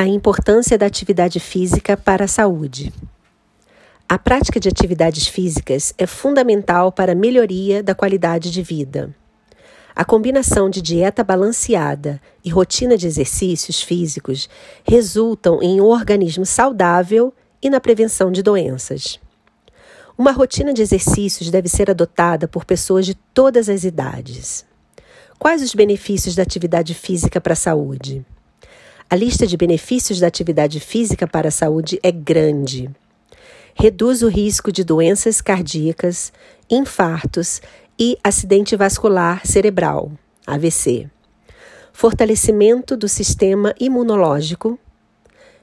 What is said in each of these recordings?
A importância da atividade física para a saúde. A prática de atividades físicas é fundamental para a melhoria da qualidade de vida. A combinação de dieta balanceada e rotina de exercícios físicos resultam em um organismo saudável e na prevenção de doenças. Uma rotina de exercícios deve ser adotada por pessoas de todas as idades. Quais os benefícios da atividade física para a saúde? A lista de benefícios da atividade física para a saúde é grande. Reduz o risco de doenças cardíacas, infartos e acidente vascular cerebral, AVC. Fortalecimento do sistema imunológico,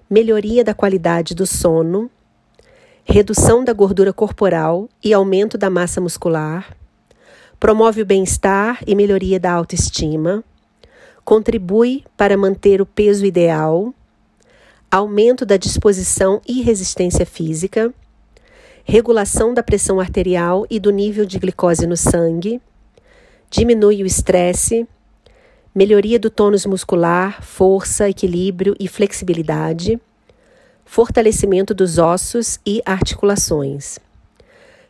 melhoria da qualidade do sono, redução da gordura corporal e aumento da massa muscular, promove o bem-estar e melhoria da autoestima contribui para manter o peso ideal, aumento da disposição e resistência física, regulação da pressão arterial e do nível de glicose no sangue, diminui o estresse, melhoria do tônus muscular, força, equilíbrio e flexibilidade, fortalecimento dos ossos e articulações.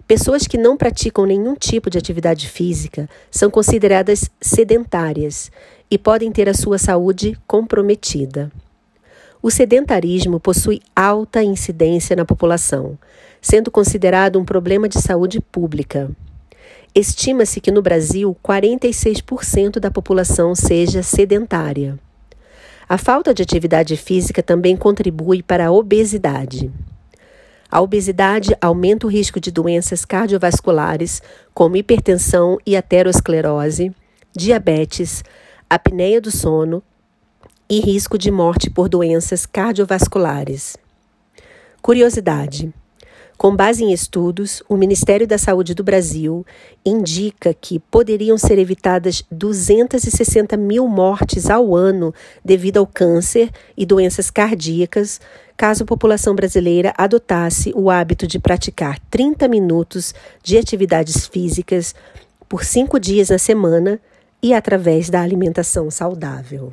Pessoas que não praticam nenhum tipo de atividade física são consideradas sedentárias e podem ter a sua saúde comprometida. O sedentarismo possui alta incidência na população, sendo considerado um problema de saúde pública. Estima-se que no Brasil 46% da população seja sedentária. A falta de atividade física também contribui para a obesidade. A obesidade aumenta o risco de doenças cardiovasculares, como hipertensão e aterosclerose, diabetes, apneia do sono e risco de morte por doenças cardiovasculares. Curiosidade: com base em estudos, o Ministério da Saúde do Brasil indica que poderiam ser evitadas 260 mil mortes ao ano devido ao câncer e doenças cardíacas, caso a população brasileira adotasse o hábito de praticar 30 minutos de atividades físicas por cinco dias na semana e através da alimentação saudável.